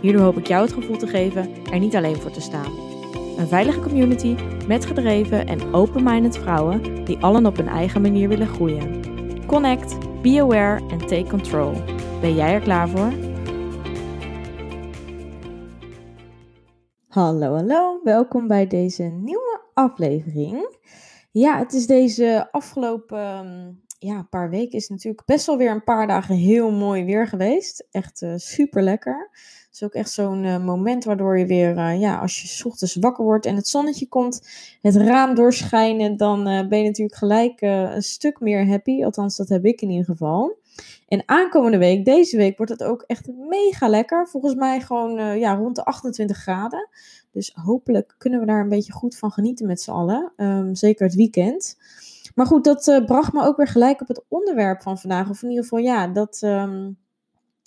Hierdoor hoop ik jou het gevoel te geven er niet alleen voor te staan. Een veilige community met gedreven en open-minded vrouwen die allen op hun eigen manier willen groeien. Connect, be aware en take control. Ben jij er klaar voor? Hallo, hallo. Welkom bij deze nieuwe aflevering. Ja, het is deze afgelopen ja, paar weken is natuurlijk best wel weer een paar dagen heel mooi weer geweest. Echt uh, super lekker. Is ook echt zo'n uh, moment waardoor je weer, uh, ja, als je s ochtends wakker wordt en het zonnetje komt, het raam doorschijnen, dan ben je natuurlijk gelijk een stuk meer happy. Althans, dat heb ik in ieder geval. En aankomende week, deze week, wordt het ook echt mega lekker. Volgens mij gewoon ja, rond de 28 graden. Dus hopelijk kunnen we daar een beetje goed van genieten met z'n allen. Um, zeker het weekend. Maar goed, dat bracht me ook weer gelijk op het onderwerp van vandaag. Of in ieder geval, ja, dat um,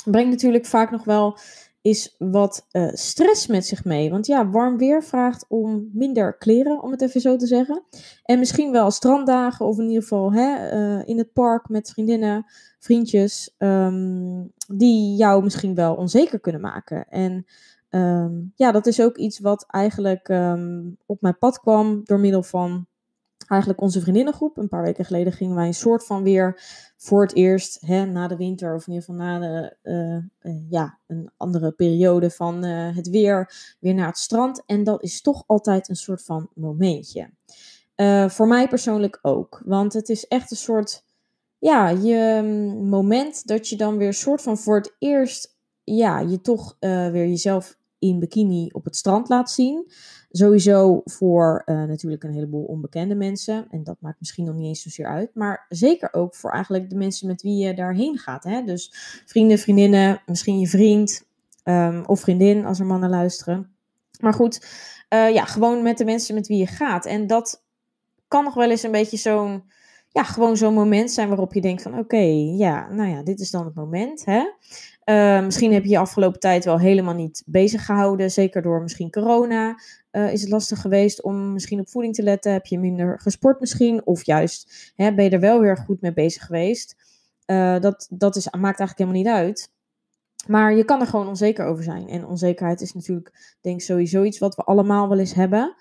brengt natuurlijk vaak nog wel is wat uh, stress met zich mee. Want ja, warm weer vraagt om minder kleren, om het even zo te zeggen. En misschien wel stranddagen of in ieder geval hè, uh, in het park met vriendinnen, vriendjes, um, die jou misschien wel onzeker kunnen maken. En um, ja, dat is ook iets wat eigenlijk um, op mijn pad kwam door middel van eigenlijk onze vriendinnengroep. Een paar weken geleden gingen wij een soort van weer voor het eerst hè, na de winter, of in ieder geval na de, uh, uh, ja, een andere periode van uh, het weer, weer naar het strand. En dat is toch altijd een soort van momentje. voor mij persoonlijk ook. Want het is echt een soort, ja, je mm, moment dat je dan weer soort van voor het eerst, ja, je toch weer jezelf in bikini op het strand laat zien. Sowieso voor uh, natuurlijk een heleboel onbekende mensen. En dat maakt misschien nog niet eens zozeer uit. Maar zeker ook voor eigenlijk de mensen met wie je daarheen gaat. Hè? Dus vrienden, vriendinnen, misschien je vriend um, of vriendin als er mannen luisteren. Maar goed, uh, ja, gewoon met de mensen met wie je gaat. En dat kan nog wel eens een beetje zo'n ja, gewoon zo'n moment zijn waarop je denkt van oké, ja, nou ja, dit is dan het moment. Hè? Uh, misschien heb je je afgelopen tijd wel helemaal niet bezig gehouden. Zeker door misschien corona uh, is het lastig geweest om misschien op voeding te letten. Heb je minder gesport misschien? Of juist hè, ben je er wel weer goed mee bezig geweest? Uh, dat dat is, maakt eigenlijk helemaal niet uit. Maar je kan er gewoon onzeker over zijn. En onzekerheid is natuurlijk, denk sowieso iets wat we allemaal wel eens hebben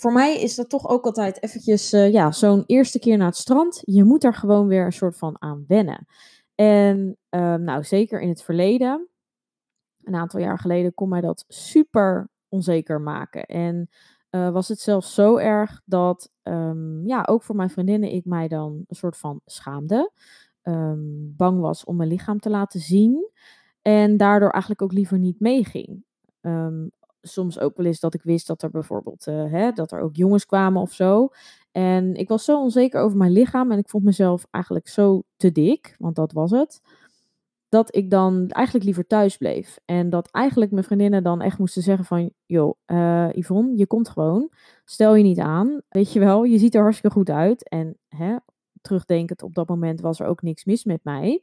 voor mij is dat toch ook altijd eventjes, uh, ja, zo'n eerste keer naar het strand. Je moet er gewoon weer een soort van aan wennen. En uh, nou, zeker in het verleden, een aantal jaar geleden, kon mij dat super onzeker maken. En uh, was het zelfs zo erg dat, um, ja, ook voor mijn vriendinnen ik mij dan een soort van schaamde. Um, bang was om mijn lichaam te laten zien. En daardoor eigenlijk ook liever niet meeging. Um, soms ook wel eens dat ik wist dat er bijvoorbeeld uh, hè, dat er ook jongens kwamen of zo. En ik was zo onzeker over mijn lichaam en ik vond mezelf eigenlijk zo te dik, want dat was het. Dat ik dan eigenlijk liever thuis bleef. En dat eigenlijk mijn vriendinnen dan echt moesten zeggen van... joh, uh, Yvonne, je komt gewoon. Stel je niet aan. Weet je wel, je ziet er hartstikke goed uit. En hè, terugdenkend op dat moment was er ook niks mis met mij.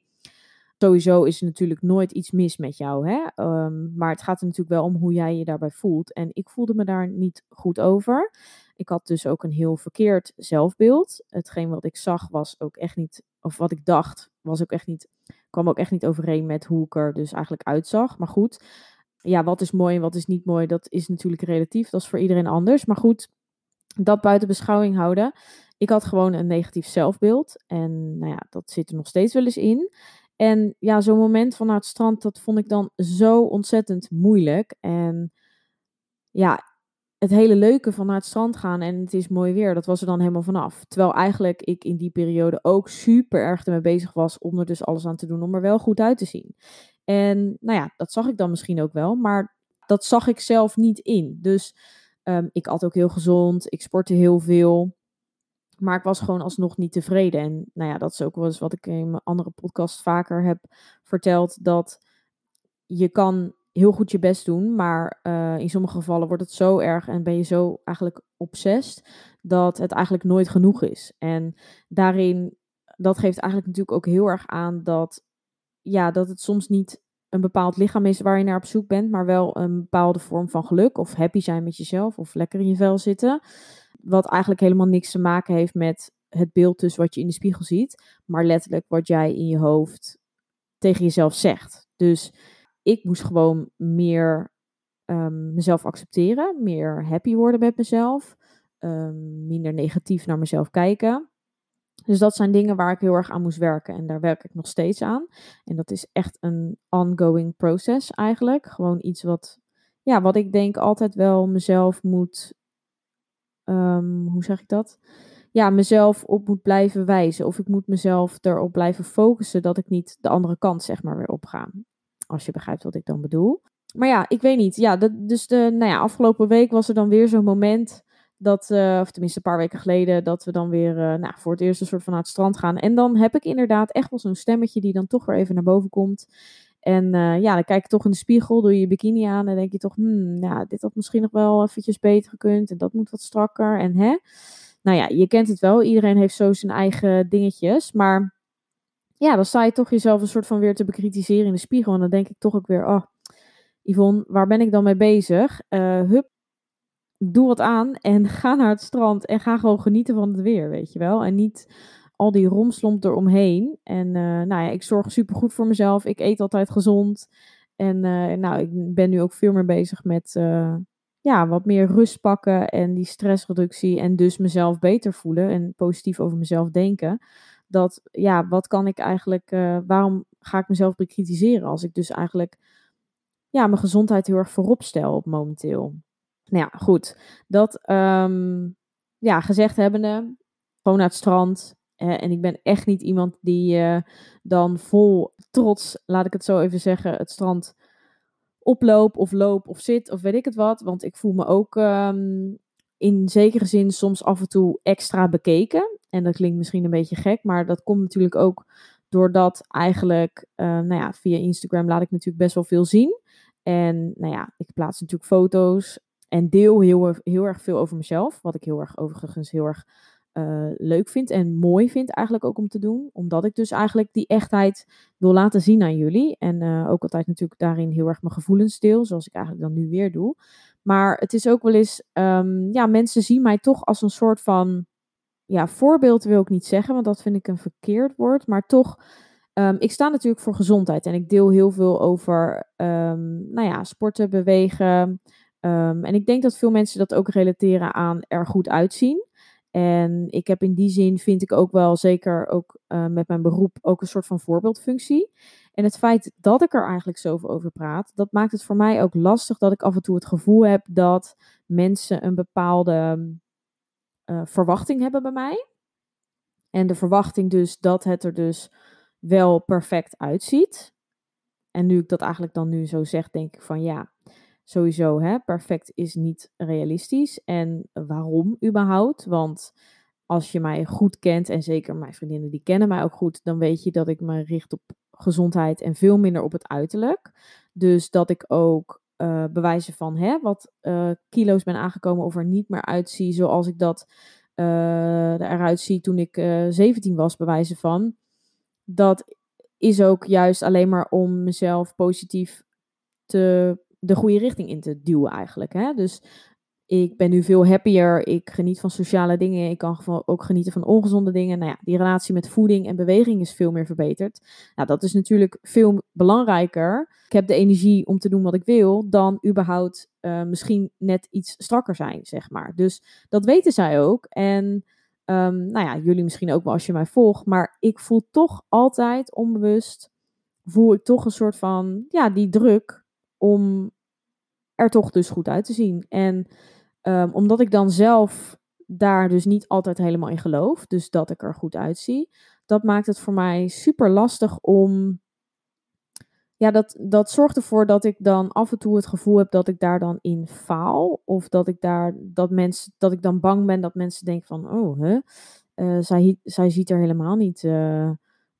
Sowieso is er natuurlijk nooit iets mis met jou, hè? Um, maar het gaat er natuurlijk wel om hoe jij je daarbij voelt. En ik voelde me daar niet goed over. Ik had dus ook een heel verkeerd zelfbeeld. Hetgeen wat ik zag was ook echt niet, of wat ik dacht, was ook echt niet, kwam ook echt niet overeen met hoe ik er dus eigenlijk uitzag. Maar goed, ja, wat is mooi en wat is niet mooi, dat is natuurlijk relatief. Dat is voor iedereen anders. Maar goed, dat buiten beschouwing houden. Ik had gewoon een negatief zelfbeeld. En nou ja, dat zit er nog steeds wel eens in. En ja, zo'n moment van naar het strand, dat vond ik dan zo ontzettend moeilijk. En ja, het hele leuke van naar het strand gaan en het is mooi weer, dat was er dan helemaal vanaf. Terwijl eigenlijk ik in die periode ook super erg ermee bezig was om er dus alles aan te doen om er wel goed uit te zien. En nou ja, dat zag ik dan misschien ook wel, maar dat zag ik zelf niet in. Dus um, ik at ook heel gezond, ik sportte heel veel. Maar ik was gewoon alsnog niet tevreden. En nou ja, dat is ook wel eens wat ik in mijn andere podcast vaker heb verteld. Dat je kan heel goed je best doen, maar eh, in sommige gevallen wordt het zo erg en ben je zo eigenlijk obsessed dat het eigenlijk nooit genoeg is. En daarin, dat geeft eigenlijk natuurlijk ook heel erg aan dat, ja, dat het soms niet een bepaald lichaam is waar je naar op zoek bent, maar wel een bepaalde vorm van geluk of happy zijn met jezelf of lekker in je vel zitten. Wat eigenlijk helemaal niks te maken heeft met het beeld dus wat je in de spiegel ziet, maar letterlijk wat jij in je hoofd tegen jezelf zegt. Dus ik moest gewoon meer um, mezelf accepteren, meer happy worden met mezelf, um, minder negatief naar mezelf kijken. Dus dat zijn dingen waar ik heel erg aan moest werken en daar werk ik nog steeds aan. En dat is echt een ongoing process eigenlijk. Gewoon iets wat, ja, wat ik denk altijd wel mezelf moet, um, hoe zeg ik dat? Ja, mezelf op moet blijven wijzen. Of ik moet mezelf erop blijven focussen dat ik niet de andere kant zeg maar weer opga. Als je begrijpt wat ik dan bedoel. Maar ja, ik weet niet. Ja, dus de, nou ja, afgelopen week was er dan weer zo'n moment dat, uh, of tenminste een paar weken geleden, dat we dan weer uh, nou, voor het eerst een soort van naar het strand gaan. En dan heb ik inderdaad echt wel zo'n stemmetje die dan toch weer even naar boven komt. En uh, ja, dan kijk je toch in de spiegel, doe je je bikini aan en denk je toch, hmm, ja, dit had misschien nog wel eventjes beter gekund en dat moet wat strakker en hè. Nou ja, je kent het wel, iedereen heeft zo zijn eigen dingetjes, maar ja, dan sta je toch jezelf een soort van weer te bekritiseren in de spiegel. En dan denk ik toch ook weer, oh, Yvonne, waar ben ik dan mee bezig? Uh, hup, doe wat aan en ga naar het strand en ga gewoon genieten van het weer, weet je wel. En niet al die romslomp eromheen. En uh, nou ja, ik zorg super goed voor mezelf. Ik eet altijd gezond. En uh, nou, ik ben nu ook veel meer bezig met ja, wat meer rust pakken en die stressreductie. En dus mezelf beter voelen en positief over mezelf denken dat ja, wat kan ik eigenlijk, waarom ga ik mezelf bekritiseren als ik dus eigenlijk ja, mijn gezondheid heel erg voorop stel op momenteel. Nou ja, goed. Dat um, ja, gezegd hebbende, gewoon naar het strand. Uh, en ik ben echt niet iemand die uh, dan vol trots, laat ik het zo even zeggen, het strand oploop of loop of zit of weet ik het wat. Want ik voel me ook um, in zekere zin soms af en toe extra bekeken. En dat klinkt misschien een beetje gek, maar dat komt natuurlijk ook doordat eigenlijk, uh, nou ja, via Instagram laat ik natuurlijk best wel veel zien. En nou ja, ik plaats natuurlijk foto's en deel heel, heel erg veel over mezelf. Wat ik heel erg overigens heel erg uh, leuk vind en mooi vind eigenlijk ook om te doen. Omdat ik dus eigenlijk die echtheid wil laten zien aan jullie. En uh, ook altijd natuurlijk daarin heel erg mijn gevoelens deel, zoals ik eigenlijk dan nu weer doe. Maar het is ook wel eens, um, ja, mensen zien mij toch als een soort van, ja, voorbeeld wil ik niet zeggen, want dat vind ik een verkeerd woord. Maar toch, um, ik sta natuurlijk voor gezondheid en ik deel heel veel over, um, nou ja, sporten, bewegen. en ik denk dat veel mensen dat ook relateren aan er goed uitzien. En ik heb in die zin, vind ik ook wel, zeker ook uh, met mijn beroep, ook een soort van voorbeeldfunctie. En het feit dat ik er eigenlijk zoveel over praat, dat maakt het voor mij ook lastig dat ik af en toe het gevoel heb dat mensen een bepaalde uh, verwachting hebben bij mij. En de verwachting dus dat het er dus wel perfect uitziet. En nu ik dat eigenlijk dan nu zo zeg, denk ik van ja, sowieso, hè, perfect is niet realistisch. En waarom überhaupt? Want als je mij goed kent, en zeker mijn vriendinnen die kennen mij ook goed, dan weet je dat ik me richt op gezondheid en veel minder op het uiterlijk. Dus dat ik ook uh, bewijzen van hè, wat uh, kilo's ben aangekomen of er niet meer uitzie zoals ik dat uh, eruit zie toen ik 17 was, bewijzen van. Dat is ook juist alleen maar om mezelf positief te, de goede richting in te duwen eigenlijk. Hè? Dus ik ben nu veel happier. Ik geniet van sociale dingen. Ik kan ook genieten van ongezonde dingen. Nou ja, die relatie met voeding en beweging is veel meer verbeterd. Nou, dat is natuurlijk veel belangrijker. Ik heb de energie om te doen wat ik wil, dan überhaupt uh, misschien net iets strakker zijn, zeg maar. Dus dat weten zij ook. En um, nou ja, jullie misschien ook wel als je mij volgt. Maar ik voel toch altijd onbewust, voel ik toch een soort van, ja, die druk om er toch dus goed uit te zien. En Um, omdat ik dan zelf daar dus niet altijd helemaal in geloof, dus dat ik er goed uitzie, dat maakt het voor mij super lastig om. Ja, dat, dat zorgt ervoor dat ik dan af en toe het gevoel heb dat ik daar dan in faal. Of dat ik daar dat mensen dat ik dan bang ben dat mensen denken van oh, hè, uh, zij, zij ziet er helemaal niet uh,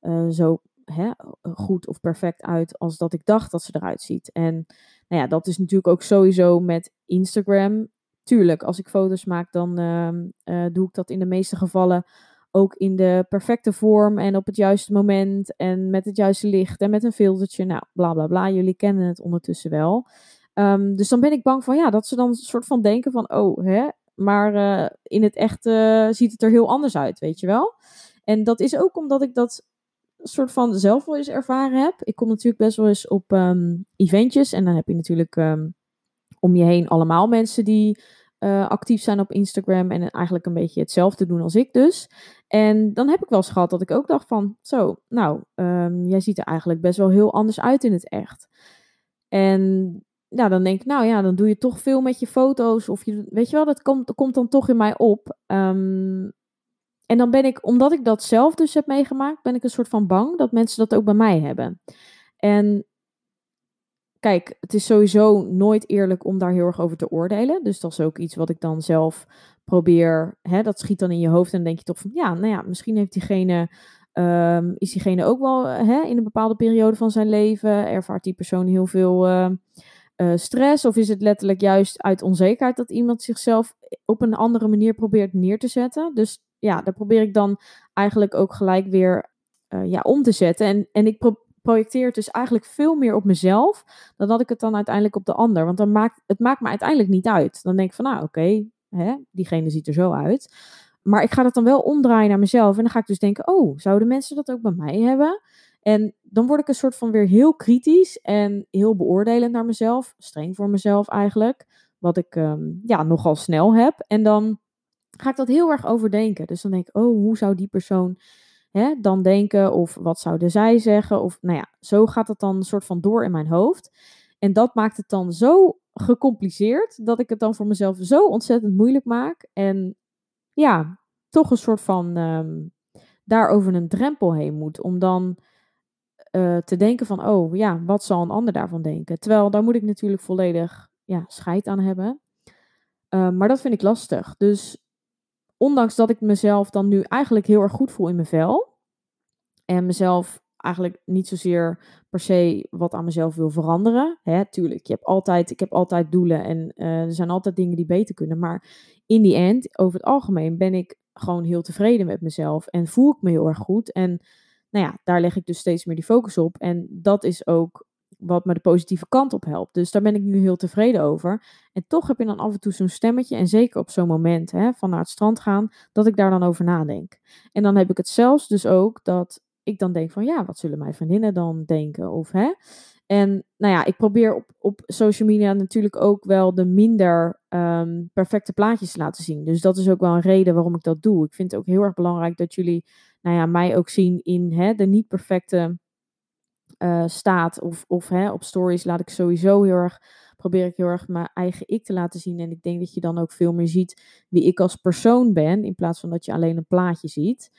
uh, zo hè, goed of perfect uit als dat ik dacht dat ze eruit ziet. En nou ja, dat is natuurlijk ook sowieso met Instagram. Tuurlijk, als ik foto's maak, dan ehm, eh, doe ik dat in de meeste gevallen ook in de perfecte vorm en op het juiste moment en met het juiste licht en met een filtertje. Nou, bla bla bla. Jullie kennen het ondertussen wel. Ehm, dus dan ben ik bang van ja, dat ze dan een soort van denken van oh, hè, maar uh, in het echt ziet het er heel anders uit, weet je wel. En dat is ook omdat ik dat soort van zelf wel eens ervaren heb. Ik kom natuurlijk best wel eens op um, eventjes en dan heb je natuurlijk um, om je heen allemaal mensen die uh, actief zijn op Instagram en eigenlijk een beetje hetzelfde doen als ik dus. En dan heb ik wel eens gehad dat ik ook dacht van, zo, nou, um, jij ziet er eigenlijk best wel heel anders uit in het echt. En ja, dan denk ik, nou ja, dan doe je toch veel met je foto's. Of je, weet je wel, dat komt, komt dan toch in mij op. en dan ben ik, omdat ik dat zelf dus heb meegemaakt, ben ik een soort van bang dat mensen dat ook bij mij hebben. En kijk, het is sowieso nooit eerlijk om daar heel erg over te oordelen. Dus dat is ook iets wat ik dan zelf probeer. Hè, dat schiet dan in je hoofd en dan denk je toch van, ja, nou ja, misschien heeft diegene, um, is diegene ook wel hè, in een bepaalde periode van zijn leven, ervaart die persoon heel veel uh, uh, stress? Of is het letterlijk juist uit onzekerheid dat iemand zichzelf op een andere manier probeert neer te zetten? Dus ja, daar probeer ik dan eigenlijk ook gelijk weer uh, ja, om te zetten. En, en ik pro projecteer het dus eigenlijk veel meer op mezelf dan dat ik het dan uiteindelijk op de ander. Want dan maakt, het maakt me uiteindelijk niet uit. Dan denk ik van, nou oké, okay, diegene ziet er zo uit. Maar ik ga dat dan wel omdraaien naar mezelf. En dan ga ik dus denken, oh, zouden mensen dat ook bij mij hebben? En dan word ik een soort van weer heel kritisch en heel beoordelend naar mezelf. Streng voor mezelf eigenlijk. Wat ik um, ja, nogal snel heb. En dan ga ik dat heel erg overdenken. Dus dan denk ik, oh, hoe zou die persoon hè, dan denken? Of wat zouden zij zeggen? Of nou ja, zo gaat het dan een soort van door in mijn hoofd. En dat maakt het dan zo gecompliceerd dat ik het dan voor mezelf zo ontzettend moeilijk maak. En ja, toch een soort van um, daar over een drempel heen moet. Om dan uh, te denken van, oh ja, wat zal een ander daarvan denken? Terwijl daar moet ik natuurlijk volledig ja, scheid aan hebben. Uh, maar dat vind ik lastig. Dus ondanks dat ik mezelf dan nu eigenlijk heel erg goed voel in mijn vel. En mezelf eigenlijk niet zozeer per se wat aan mezelf wil veranderen. Hè, tuurlijk, je hebt altijd, ik heb altijd doelen en uh, er zijn altijd dingen die beter kunnen. Maar in die end, over het algemeen, ben ik gewoon heel tevreden met mezelf. En voel ik me heel erg goed. En nou ja, daar leg ik dus steeds meer die focus op. En dat is ook wat me de positieve kant op helpt. Dus daar ben ik nu heel tevreden over. En toch heb je dan af en toe zo'n stemmetje, en zeker op zo'n moment hè, van naar het strand gaan, dat ik daar dan over nadenk. En dan heb ik het zelfs dus ook dat ik dan denk van ja, wat zullen mijn vriendinnen dan denken? Of hè. En nou ja, ik probeer op, op social media natuurlijk ook wel de minder um, perfecte plaatjes te laten zien. Dus dat is ook wel een reden waarom ik dat doe. Ik vind het ook heel erg belangrijk dat jullie nou ja, mij ook zien in hè, de niet perfecte uh, staat. Of, of hè, op stories laat ik sowieso heel erg, probeer ik heel erg mijn eigen ik te laten zien. En ik denk dat je dan ook veel meer ziet wie ik als persoon ben, in plaats van dat je alleen een plaatje ziet.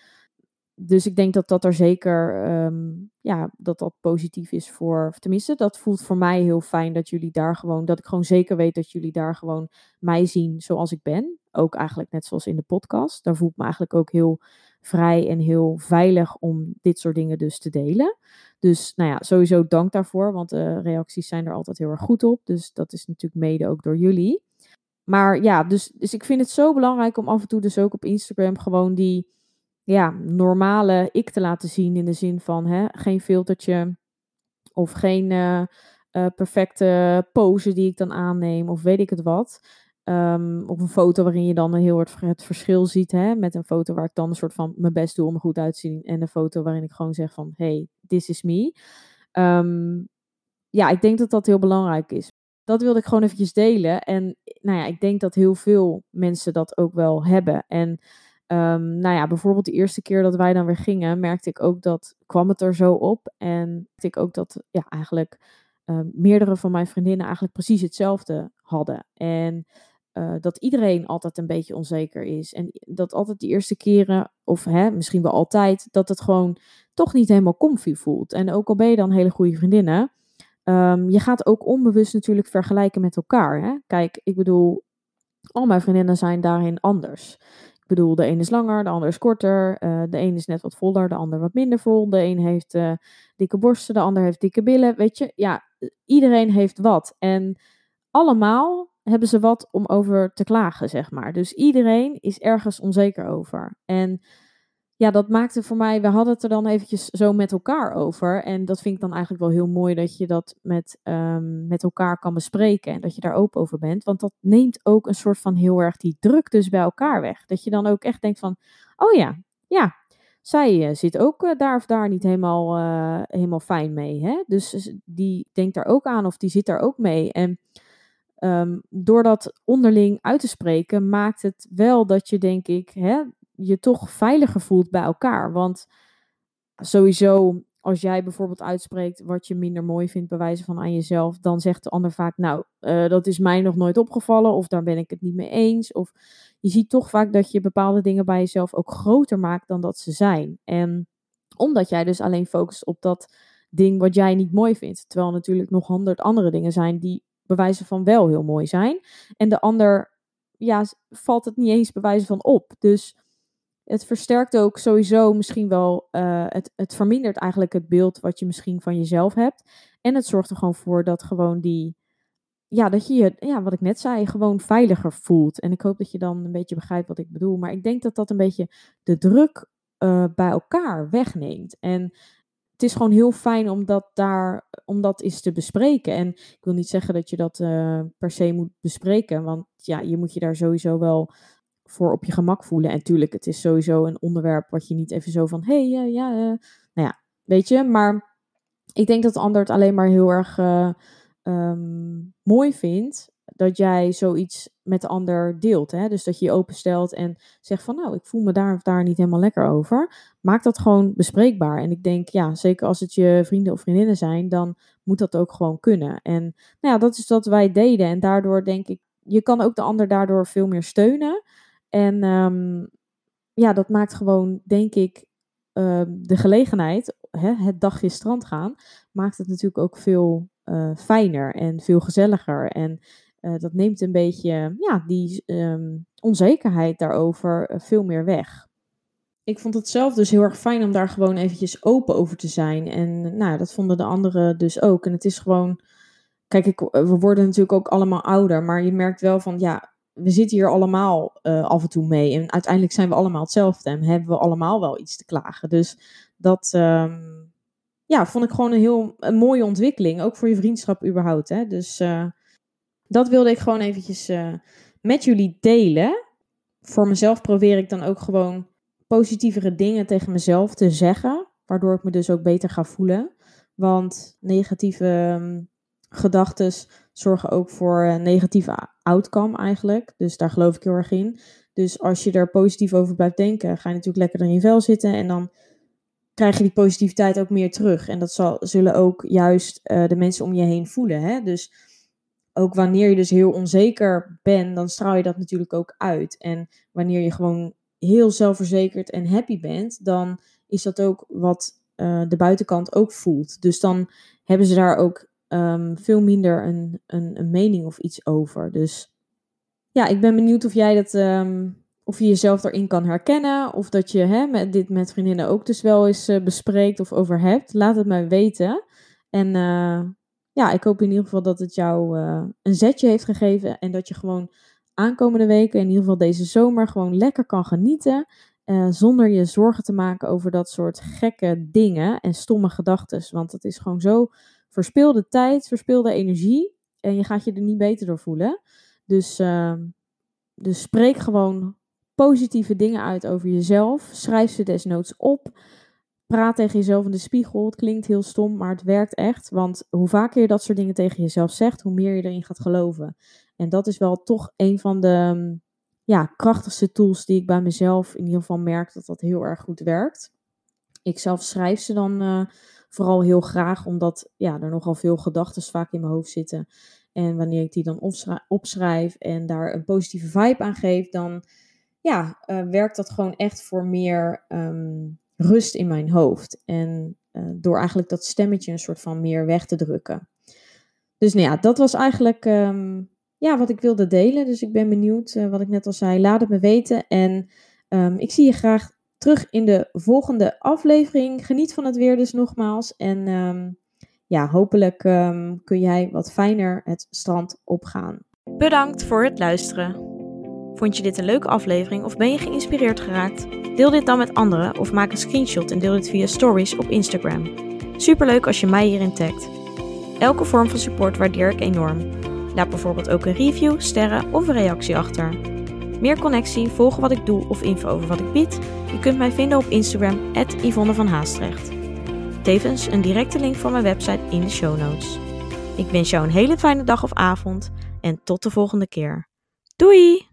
Dus ik denk dat dat er zeker, um, ja, dat dat positief is voor, tenminste, dat voelt voor mij heel fijn dat jullie daar gewoon, dat ik gewoon zeker weet dat jullie daar gewoon mij zien zoals ik ben. Ook eigenlijk net zoals in de podcast. Daar voel ik me eigenlijk ook heel vrij en heel veilig om dit soort dingen dus te delen. Dus nou ja, sowieso dank daarvoor, want de reacties zijn er altijd heel erg goed op. Dus dat is natuurlijk mede ook door jullie. Maar ja, dus, dus ik vind het zo belangrijk om af en toe dus ook op Instagram gewoon die ja, normale ik te laten zien. In de zin van hè, geen filtertje of geen uh, uh, perfecte pose die ik dan aanneem of weet ik het wat. Um, of een foto waarin je dan heel het, het verschil ziet. Hè? Met een foto waar ik dan een soort van mijn best doe om er goed uit te zien. En een foto waarin ik gewoon zeg van, hey, this is me. Um, ja, ik denk dat dat heel belangrijk is. Dat wilde ik gewoon eventjes delen. En nou ja, ik denk dat heel veel mensen dat ook wel hebben. En um, nou ja, bijvoorbeeld de eerste keer dat wij dan weer gingen, merkte ik ook dat, kwam het er zo op. En merkte ik ook dat, ja, eigenlijk meerdere van mijn vriendinnen eigenlijk precies hetzelfde hadden. En uh, dat iedereen altijd een beetje onzeker is. En dat altijd de eerste keren, of hè, misschien wel altijd, dat het gewoon toch niet helemaal comfy voelt. En ook al ben je dan hele goede vriendinnen, um, je gaat ook onbewust natuurlijk vergelijken met elkaar. Hè? Kijk, ik bedoel, al mijn vriendinnen zijn daarin anders. bedoel, de ene is langer, de ander is korter. Uh, de ene is net wat voller, de ander wat minder vol. De een heeft uh, dikke borsten, de ander heeft dikke billen. Weet je, ja, iedereen heeft wat. En allemaal hebben ze wat om over te klagen, zeg maar. Dus iedereen is ergens onzeker over. En ja, dat maakte voor mij, we hadden het er dan eventjes zo met elkaar over. En dat vind ik dan eigenlijk wel heel mooi dat je dat met, um, met elkaar kan bespreken en dat je daar open over bent. Want dat neemt ook een soort van heel erg die druk dus bij elkaar weg. Dat je dan ook echt denkt van, oh ja, ja, zij uh, zit ook uh, daar of daar niet helemaal, uh, helemaal fijn mee. Hè? Dus die denkt daar ook aan of die zit daar ook mee. En um, door dat onderling uit te spreken, maakt het wel dat je, denk ik, hè, je toch veiliger voelt bij elkaar. Want sowieso, als jij bijvoorbeeld uitspreekt wat je minder mooi vindt, bij wijze van aan jezelf, dan zegt de ander vaak, nou, uh, dat is mij nog nooit opgevallen, of daar ben ik het niet mee eens. Of je ziet toch vaak dat je bepaalde dingen bij jezelf ook groter maakt dan dat ze zijn. En omdat jij dus alleen focust op dat ding wat jij niet mooi vindt. Terwijl natuurlijk nog honderd andere dingen zijn die bewijzen van wel heel mooi zijn. En de ander, ja, valt het niet eens bewijzen van op. Dus het versterkt ook sowieso misschien wel, uh, het, het vermindert eigenlijk het beeld wat je misschien van jezelf hebt. En het zorgt er gewoon voor dat gewoon die, ja, dat je je, ja, wat ik net zei, gewoon veiliger voelt. En ik hoop dat je dan een beetje begrijpt wat ik bedoel. Maar ik denk dat dat een beetje de druk uh, bij elkaar wegneemt. En het is gewoon heel fijn om dat daar, om dat eens te bespreken. En ik wil niet zeggen dat je dat uh, per se moet bespreken, want ja, je moet je daar sowieso wel voor op je gemak voelen. En natuurlijk, het is sowieso een onderwerp wat je niet even zo van, hé, hey, ja, uh, nou ja, weet je. Maar ik denk dat de ander het alleen maar heel erg uh, um, mooi vindt dat jij zoiets met de ander deelt. Hè? Dus dat je je openstelt en zegt van, nou, ik voel me daar of daar niet helemaal lekker over. Maak dat gewoon bespreekbaar. En ik denk, ja, zeker als het je vrienden of vriendinnen zijn, dan moet dat ook gewoon kunnen. En nou ja, dat is wat wij deden. En daardoor denk ik, je kan ook de ander daardoor veel meer steunen. En um, ja, dat maakt gewoon, denk ik, uh, de gelegenheid, hè, het dagje strand gaan, maakt het natuurlijk ook veel uh, fijner en veel gezelliger. En dat neemt een beetje, ja, die um, onzekerheid daarover veel meer weg. Ik vond het zelf dus heel erg fijn om daar gewoon eventjes open over te zijn. En nou, dat vonden de anderen dus ook. En het is gewoon, kijk, ik, we worden natuurlijk ook allemaal ouder, maar je merkt wel van, ja, we zitten hier allemaal uh, af en toe mee. En uiteindelijk zijn we allemaal hetzelfde en hebben we allemaal wel iets te klagen. Dus dat um, ja, vond ik gewoon een heel een mooie ontwikkeling. Ook voor je vriendschap überhaupt. Hè? Dus uh, dat wilde ik gewoon eventjes uh, met jullie delen. Voor mezelf probeer ik dan ook gewoon positievere dingen tegen mezelf te zeggen. Waardoor ik me dus ook beter ga voelen. Want negatieve um, gedachten zorgen ook voor een negatieve outcome eigenlijk. Dus daar geloof ik heel erg in. Dus als je er positief over blijft denken, ga je natuurlijk lekker in je vel zitten. En dan krijg je die positiviteit ook meer terug. En dat zal, zullen ook juist uh, de mensen om je heen voelen. Hè? Dus ook wanneer je dus heel onzeker bent, dan straal je dat natuurlijk ook uit. En wanneer je gewoon heel zelfverzekerd en happy bent, dan is dat ook wat uh, de buitenkant ook voelt. Dus dan hebben ze daar ook um, veel minder een, een, een, mening of iets over. Dus ja, ik ben benieuwd of jij dat, um, of je jezelf erin kan herkennen. Of dat je hè, met, dit met vriendinnen ook dus wel eens uh, bespreekt of over hebt. Laat het mij weten. En uh, ja, ik hoop in ieder geval dat het jou uh, een zetje heeft gegeven. En dat je gewoon aankomende weken, in ieder geval deze zomer, gewoon lekker kan genieten. zonder je zorgen te maken over dat soort gekke dingen en stomme gedachten. Want het is gewoon zo verspilde tijd, verspilde energie. En je gaat je er niet beter door voelen. Dus, uh, dus spreek gewoon positieve dingen uit over jezelf. Schrijf ze desnoods op. Praat tegen jezelf in de spiegel. Het klinkt heel stom, maar het werkt echt. Want hoe vaker je dat soort dingen tegen jezelf zegt, hoe meer je erin gaat geloven. En dat is wel toch een van de ja, krachtigste tools die ik bij mezelf in ieder geval merk dat dat heel erg goed werkt. Ik zelf schrijf ze dan uh, vooral heel graag, omdat ja, er nogal veel gedachten vaak in mijn hoofd zitten. En wanneer ik die dan opschrijf en daar een positieve vibe aan geef, dan ja, uh, werkt dat gewoon echt voor meer um, rust in mijn hoofd. En uh, door eigenlijk dat stemmetje een soort van meer weg te drukken. Dus nou ja, dat was eigenlijk um, ja, wat ik wilde delen. Dus ik ben benieuwd, uh, wat ik net al zei, laat het me weten. En Ehm, ik zie je graag terug in de volgende aflevering. Geniet van het weer dus nogmaals. En ehm, ja, hopelijk ehm, kun jij wat fijner het strand opgaan. Bedankt voor het luisteren. Vond je dit een leuke aflevering of ben je geïnspireerd geraakt? Deel dit dan met anderen of maak een screenshot en deel dit via stories op Instagram. Superleuk als je mij hierin tagt. Elke vorm van support waardeer ik enorm. Laat bijvoorbeeld ook een review, sterren of een reactie achter. Meer connectie, volgen wat ik doe of info over wat ik bied? Je kunt mij vinden op Instagram, Yvonne van Haastrecht. Tevens een directe link van mijn website in de show notes. Ik wens jou een hele fijne dag of avond en tot de volgende keer. Doei!